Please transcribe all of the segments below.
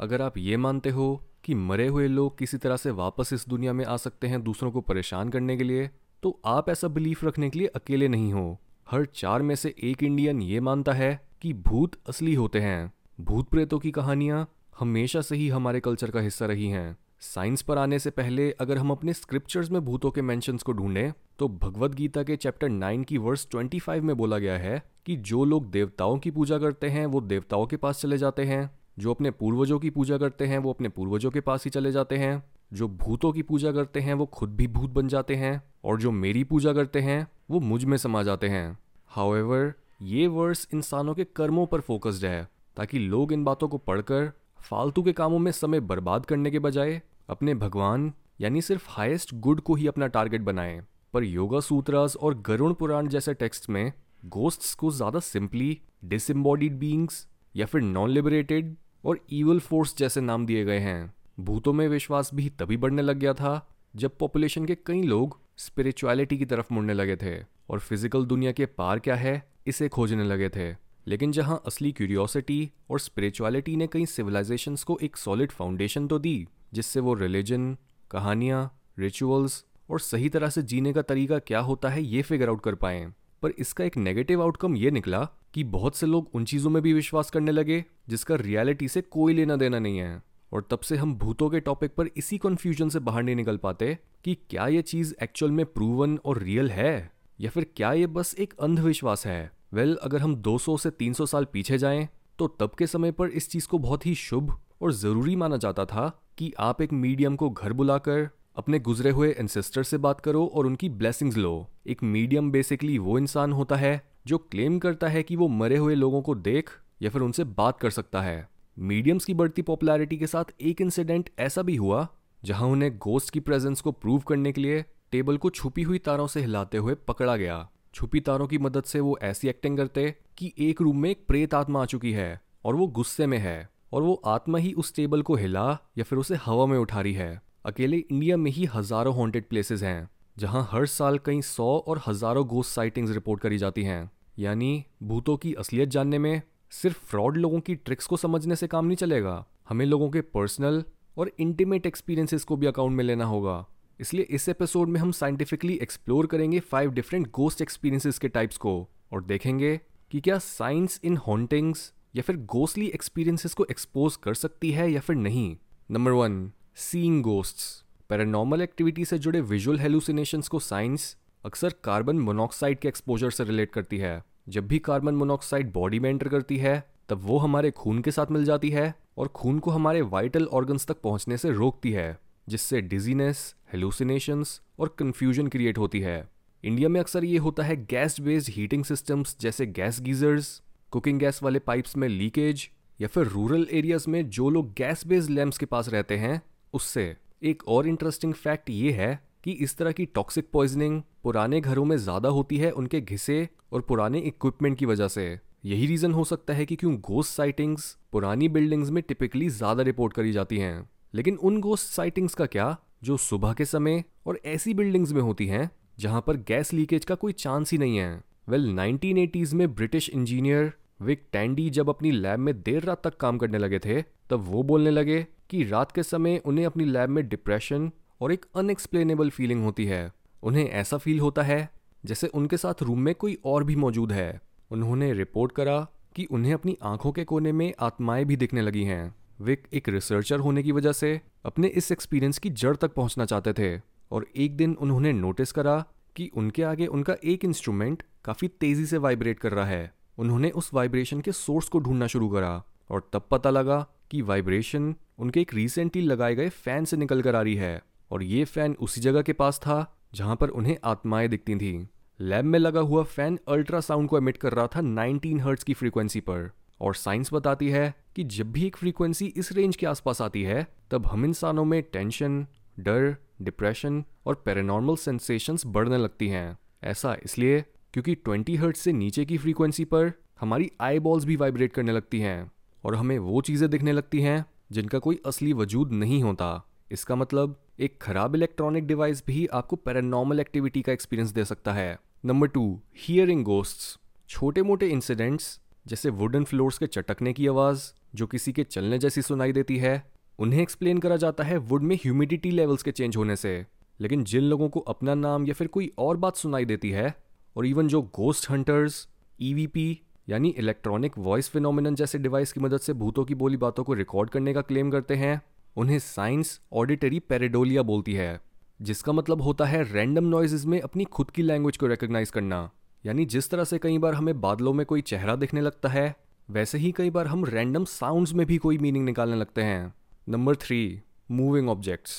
अगर आप ये मानते हो कि मरे हुए लोग किसी तरह से वापस इस दुनिया में आ सकते हैं दूसरों को परेशान करने के लिए तो आप ऐसा बिलीफ रखने के लिए अकेले नहीं हो। हर चार में से एक इंडियन ये मानता है कि भूत असली होते हैं। भूत प्रेतों की कहानियाँ हमेशा से ही हमारे कल्चर का हिस्सा रही हैं। साइंस पर आने से पहले अगर हम अपने स्क्रिप्चर्स में भूतों के मेंशंस को ढूंढें तो भगवत गीता के चैप्टर नाइन की वर्स ट्वेंटी फाइव में बोला गया है कि जो लोग देवताओं की पूजा करते हैं, वो देवताओं के पास चले जाते हैं। जो अपने पूर्वजों की पूजा करते हैं, वो अपने पूर्वजों के पास ही चले जाते हैं। जो भूतों की पूजा करते हैं, वो खुद भी भूत बन जाते हैं। और जो मेरी पूजा करते हैं, वो मुझमें समा जाते हैं। हाउएवर ये वर्स इंसानों के कर्मों पर फोकस्ड है, ताकि लोग इन बातों को पढ़कर फालतू के कामों में समय बर्बाद करने के बजाय अपने भगवान, यानी सिर्फ़ हाईएस्ट गुड को ही अपना टारगेट बनाएँ। पर योगा सूत्रास और गरुण पुराण जैसे टेक्स्ट में गोस्ट्स को ज़्यादा सिंपली डिसम्बॉडीड बींग्स या फिर नॉन लिबरेटेड और ईवल फोर्स जैसे नाम दिए गए हैं। भूतों में विश्वास भी तभी बढ़ने लग गया था, जब पॉपुलेशन के कई लोग स्पिरिचुअलिटी की तरफ़ मुड़ने लगे थे और फ़िज़िकल दुनिया के पार क्या है, इसे खोजने लगे थे। लेकिन जहाँ असली क्यूरियोसिटी और स्पिरिचुअलिटी ने कई सिविलाइजेशन को एक सॉलिड फाउंडेशन तो दी, जिससे वो रिलीजन कहानियाँ रिचुअल्स और सही तरह से जीने का तरीका क्या होता है, ये फिगर आउट कर पाए। पर इसका एक नेगेटिव आउटकम ये निकला कि बहुत से लोग उन चीज़ों में भी विश्वास करने लगे जिसका रियलिटी से कोई लेना देना नहीं है। और तब से हम भूतों के टॉपिक पर इसी कन्फ्यूज़न से बाहर नहीं निकल पाते कि क्या ये चीज़ एक्चुअल में प्रूवन और रियल है या फिर क्या ये बस एक अंधविश्वास है। वेल well, अगर हम 200 से 300 साल पीछे जाएँ तो तब के समय पर इस चीज़ को बहुत ही शुभ और ज़रूरी माना जाता था कि आप एक मीडियम को घर बुलाकर अपने गुजरे हुए एंसेस्टर से बात करो और उनकी ब्लेसिंग्स लो। एक मीडियम बेसिकली वो इंसान होता है जो क्लेम करता है कि वो मरे हुए लोगों को देख या फिर उनसे बात कर सकता है। मीडियम्स की बढ़ती पॉपुलैरिटी के साथ एक इंसिडेंट ऐसा भी हुआ, जहाँ उन्हें गोस्ट की प्रेजेंस को प्रूव करने के लिए टेबल को छुपी हुई तारों से हिलाते हुए पकड़ा गया। छुपी तारों की मदद से वो ऐसी एक्टिंग करते कि एक रूम में एक प्रेत आत्मा आ चुकी है और वो गुस्से में है और वो आत्मा ही उस टेबल को हिला या फिर उसे हवा में उठा रही है। अकेले इंडिया में ही हज़ारों हॉन्टेड प्लेसेस हैं, जहाँ हर साल कई सौ और हज़ारों गोस्ट साइटिंग्स रिपोर्ट करी जाती हैं। यानी भूतों की असलियत जानने में सिर्फ़ फ्रॉड लोगों की ट्रिक्स को समझने से काम नहीं चलेगा। हमें लोगों के पर्सनल और इंटीमेट एक्सपीरियंसेस को भी अकाउंट में लेना होगा। इसलिए इस एपिसोड में हम साइंटिफिकली एक्सप्लोर करेंगे फाइव डिफरेंट गोस्ट एक्सपीरियंसेस के टाइप्स को और देखेंगे कि क्या साइंस इन हॉन्टिंग्स या फिर गोस्टली एक्सपीरियंसेस को एक्सपोज कर सकती है या फिर नहीं। Number one seeing ghosts paranormal activity से जुड़े विजुअल हेलुसिनेशंस को साइंस अक्सर कार्बन मोनोक्साइड के एक्सपोजर से रिलेट करती है। जब भी कार्बन मोनोक्साइड बॉडी में एंटर करती है, तब वो हमारे खून के साथ मिल जाती है और खून को हमारे वाइटल ऑर्गन्स तक पहुँचने से रोकती है, जिससे डिजीनेस हेलुसिनेशंस और कन्फ्यूज़न क्रिएट होती है। इंडिया में अक्सर ये होता है गैस बेस्ड हीटिंग सिस्टम्स जैसे गैस गीजर्स कुकिंग गैस वाले पाइप्स में लीकेज या फिर रूरल एरियाज़ में जो लोग गैस बेस्ड लैम्प्स के पास रहते हैं उससे। एक और इंटरेस्टिंग फैक्ट ये है कि इस तरह की टॉक्सिक पॉइजनिंग पुराने घरों में ज़्यादा होती है उनके घिसे और पुराने इक्विपमेंट की वजह से। यही रीज़न हो सकता है कि क्यों गोस्ट साइटिंग्स पुरानी बिल्डिंग्स में टिपिकली ज़्यादा रिपोर्ट करी जाती हैं। लेकिन उन गोस्ट साइटिंग्स का क्या? जो सुबह के समय और ऐसी बिल्डिंग्स में होती हैं जहाँ पर गैस लीकेज का कोई चांस ही नहीं है। वेल well, 1980s में ब्रिटिश इंजीनियर विक टैंडी जब अपनी लैब में देर रात तक काम करने लगे थे, तब वो बोलने लगे कि रात के समय उन्हें अपनी लैब में डिप्रेशन और एक अनएक्सप्लेनेबल फीलिंग होती है। उन्हें ऐसा फील होता है जैसे उनके साथ रूम में कोई और भी मौजूद है। उन्होंने रिपोर्ट करा कि उन्हें अपनी आँखों के कोने में आत्माएँ भी दिखने लगी हैं। विक एक रिसर्चर होने की वजह से अपने इस एक्सपीरियंस की जड़ तक पहुँचना चाहते थे और एक दिन उन्होंने नोटिस करा कि उनके आगे उनका एक इंस्ट्रूमेंट काफ़ी तेज़ी से वाइब्रेट कर रहा है। उन्होंने उस वाइब्रेशन के सोर्स को ढूंढना शुरू करा और तब पता लगा कि वाइब्रेशन उनके एक रिसेंटली लगाए गए फ़ैन से निकल कर आ रही है और ये फ़ैन उसी जगह के पास था जहाँ पर उन्हें आत्माएँ दिखती थी। लैब में लगा हुआ फ़ैन अल्ट्रासाउंड को एमिट कर रहा था 19 हर्ट्ज की फ्रीक्वेंसी पर और साइंस बताती है कि जब भी एक फ्रीक्वेंसी इस रेंज के आसपास आती है, तब हम इंसानों में टेंशन डर डिप्रेशन और पैरानॉर्मल सेंसेशंस बढ़ने लगती हैं। ऐसा इसलिए क्योंकि 20 हर्ट से नीचे की फ्रीक्वेंसी पर हमारी आई बॉल्स भी वाइब्रेट करने लगती हैं और हमें वो चीज़ें दिखने लगती हैं जिनका कोई असली वजूद नहीं होता। इसका मतलब एक खराब इलेक्ट्रॉनिक डिवाइस भी आपको पैरानॉर्मल एक्टिविटी का एक्सपीरियंस दे सकता है। नंबर टू हियरिंग गोस्ट्स छोटे मोटे इंसिडेंट्स जैसे वुडन फ्लोर्स के चटकने की आवाज़, जो किसी के चलने जैसी सुनाई देती है, उन्हें एक्सप्लेन करा जाता है वुड में ह्यूमिडिटी लेवल्स के चेंज होने से। लेकिन जिन लोगों को अपना नाम या फिर कोई और बात सुनाई देती है और इवन जो गोस्ट हंटर्स ईवीपी यानी इलेक्ट्रॉनिक वॉइस फिनोमिनन जैसे डिवाइस की मदद से भूतों की बोली बातों को रिकॉर्ड करने का क्लेम करते हैं, उन्हें साइंस ऑडिटरी पेरेडोलिया बोलती है, जिसका मतलब होता है रैंडम नॉइजेज में अपनी खुद की लैंग्वेज को रिकग्नाइज करना। यानी जिस तरह से कई बार हमें बादलों में कोई चेहरा दिखने लगता है, वैसे ही कई बार हम रैंडम साउंड्स में भी कोई मीनिंग निकालने लगते हैं। नंबर थ्री मूविंग ऑब्जेक्ट्स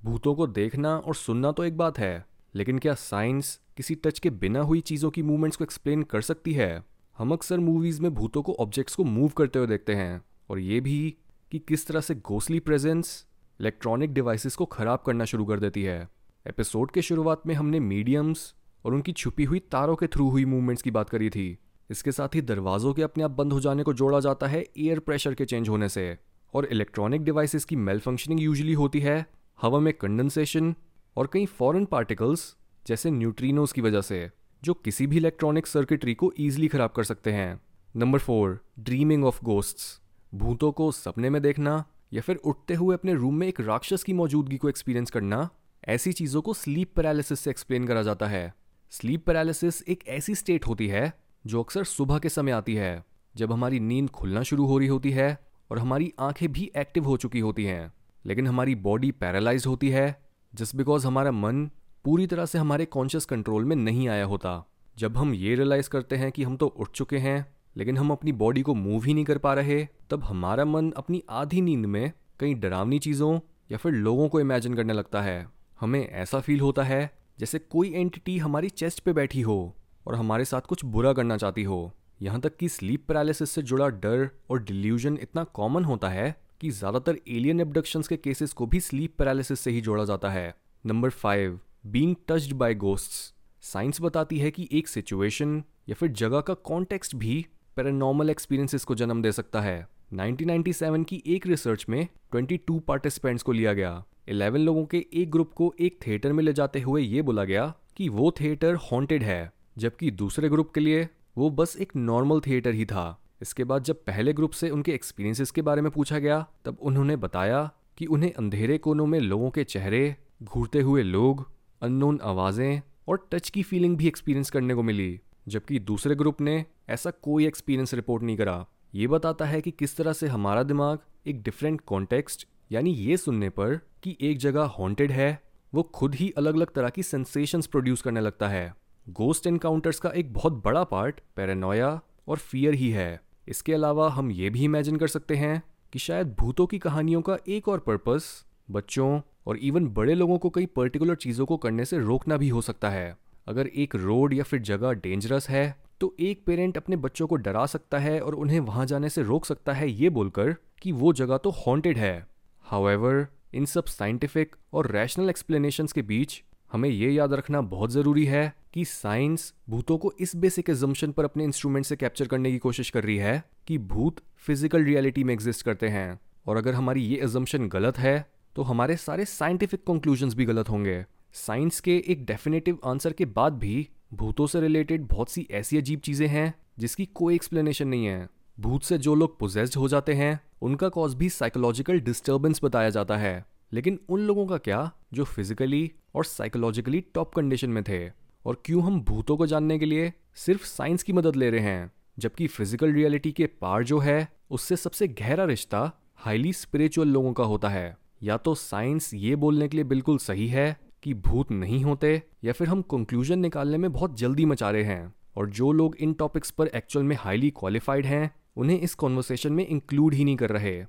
भूतों को देखना और सुनना तो एक बात है लेकिन क्या साइंस किसी टच के बिना हुई चीज़ों की मूवमेंट्स को एक्सप्लेन कर सकती है? हम अक्सर मूवीज़ में भूतों को ऑब्जेक्ट्स को मूव करते हुए देखते हैं, और ये भी कि किस तरह से गोसली प्रेजेंस इलेक्ट्रॉनिक डिवाइसेस को ख़राब करना शुरू कर देती है। एपिसोड के शुरुआत में हमने मीडियम्स और उनकी छुपी हुई तारों के थ्रू हुई मूवमेंट्स की बात करी थी। इसके साथ ही दरवाजों के अपने आप बंद हो जाने को जोड़ा जाता है एयर प्रेशर के चेंज होने से। और इलेक्ट्रॉनिक डिवाइसेस की मेल फंक्शनिंग यूजली होती है, हवा में कंडेंसेशन और कई फॉरेन पार्टिकल्स जैसे न्यूट्रिनोज की वजह से, जो किसी भी इलेक्ट्रॉनिक सर्किटरी को ईजिली खराब कर सकते हैं। Number four dreaming of ghosts भूतों को सपने में देखना या फिर उठते हुए अपने रूम में एक राक्षस की मौजूदगी को एक्सपीरियंस करना, ऐसी चीज़ों को स्लीप पैरालिसिस से एक्सप्लेन करा जाता है। स्लीप पैरालिसिस एक ऐसी स्टेट होती है, जो अक्सर सुबह के समय आती है, जब हमारी नींद खुलना शुरू हो रही होती है और हमारी आँखें भी एक्टिव हो चुकी होती हैं। लेकिन हमारी बॉडी पैरालाइज होती है जस्ट बिकॉज़ हमारा मन पूरी तरह से हमारे कॉन्शियस कंट्रोल में नहीं आया होता। जब हम ये रियलाइज़ करते हैं कि हम तो उठ चुके हैं, लेकिन हम अपनी बॉडी को मूव ही नहीं कर पा रहे, तब हमारा मन अपनी आधी नींद में कई डरावनी चीज़ों या फिर लोगों को इमेजिन करने लगता है। हमें ऐसा फील होता है जैसे कोई एंटिटी हमारी चेस्ट पे बैठी हो और हमारे साथ कुछ बुरा करना चाहती हो। यहाँ तक कि स्लीप पैरालिसिस से जुड़ा डर और डिल्यूजन इतना कॉमन होता है कि ज़्यादातर एलियन एबडक्शंस के केसेस को भी स्लीप पैरालिसिस से ही जोड़ा जाता है। Number five being touched by ghosts science बताती है कि एक सिचुएशन या फिर जगह का कॉन्टेक्स्ट भी पैरानॉर्मल एक्सपीरियंसेस को जन्म दे सकता है। 1997 की एक रिसर्च में 22 पार्टिसिपेंट्स को लिया गया। 11 लोगों के एक ग्रुप को एक थिएटर में ले जाते हुए ये बोला गया कि वो थिएटर हॉन्टेड है, जबकि दूसरे ग्रुप के लिए वो बस एक नॉर्मल थिएटर ही था। इसके बाद जब पहले ग्रुप से उनके एक्सपीरियंसेस के बारे में पूछा गया, तब उन्होंने बताया कि उन्हें अंधेरे कोनों में लोगों के चेहरे, घूरते हुए लोग अननोन आवाज़ें और टच की फीलिंग भी एक्सपीरियंस करने को मिली। जबकि दूसरे ग्रुप ने ऐसा कोई एक्सपीरियंस रिपोर्ट नहीं करा। ये बताता है कि किस तरह से हमारा दिमाग एक डिफरेंट कॉन्टेक्स्ट यानी ये सुनने पर कि एक जगह हॉन्टेड है, वो खुद ही अलग अलग तरह की सेंसेशंस प्रोड्यूस करने लगता है। गोस्ट एनकाउंटर्स का एक बहुत बड़ा पार्ट पैरानोया और फियर ही है। इसके अलावा हम ये भी इमेजिन कर सकते हैं कि शायद भूतों की कहानियों का एक और पर्पस बच्चों और इवन बड़े लोगों को कई पर्टिकुलर चीज़ों को करने से रोकना भी हो सकता है। अगर एक रोड या फिर जगह डेंजरस है तो एक पेरेंट अपने बच्चों को डरा सकता है और उन्हें वहाँ जाने से रोक सकता है ये बोलकर कि वो जगह तो हॉन्टेड है। हाउएवर इन सब साइंटिफिक और रैशनल एक्सप्लेनेशंस के बीच हमें ये याद रखना बहुत ज़रूरी है कि साइंस भूतों को इस बेसिक एजम्पन पर अपने इंस्ट्रूमेंट से कैप्चर करने की कोशिश कर रही है कि भूत फ़िज़िकल रियलिटी में एग्जिस्ट करते हैं। और अगर हमारी ये एजम्पन गलत है तो हमारे सारे साइंटिफिक कंक्लूजन्स भी गलत होंगे। साइंस के एक डेफिनेटिव आंसर के बाद भी भूतों से रिलेटेड बहुत सी ऐसी अजीब चीज़ें हैं, जिसकी कोई एक्सप्लेनेशन नहीं है। भूत से जो लोग पोजेस्ड हो जाते हैं, उनका कॉज भी साइकोलॉजिकल डिस्टर्बेंस बताया जाता है। लेकिन उन लोगों का क्या जो फिजिकली और साइकोलॉजिकली टॉप कंडीशन में थे? और क्यों हम भूतों को जानने के लिए सिर्फ़ साइंस की मदद ले रहे हैं, जबकि फ़िज़िकल रियलिटी के पार जो है, उससे सबसे गहरा रिश्ता हाईली स्पिरिचुअल लोगों का होता है। या तो साइंस ये बोलने के लिए बिल्कुल सही है कि भूत नहीं होते, या फिर हम कंक्लूजन निकालने में बहुत जल्दी मचा रहे हैं। और जो लोग इन टॉपिक्स पर एक्चुअल में हाईली क्वालिफाइड हैं, उन्हें इस कॉन्वर्सेशन में इंक्लूड ही नहीं कर रहे।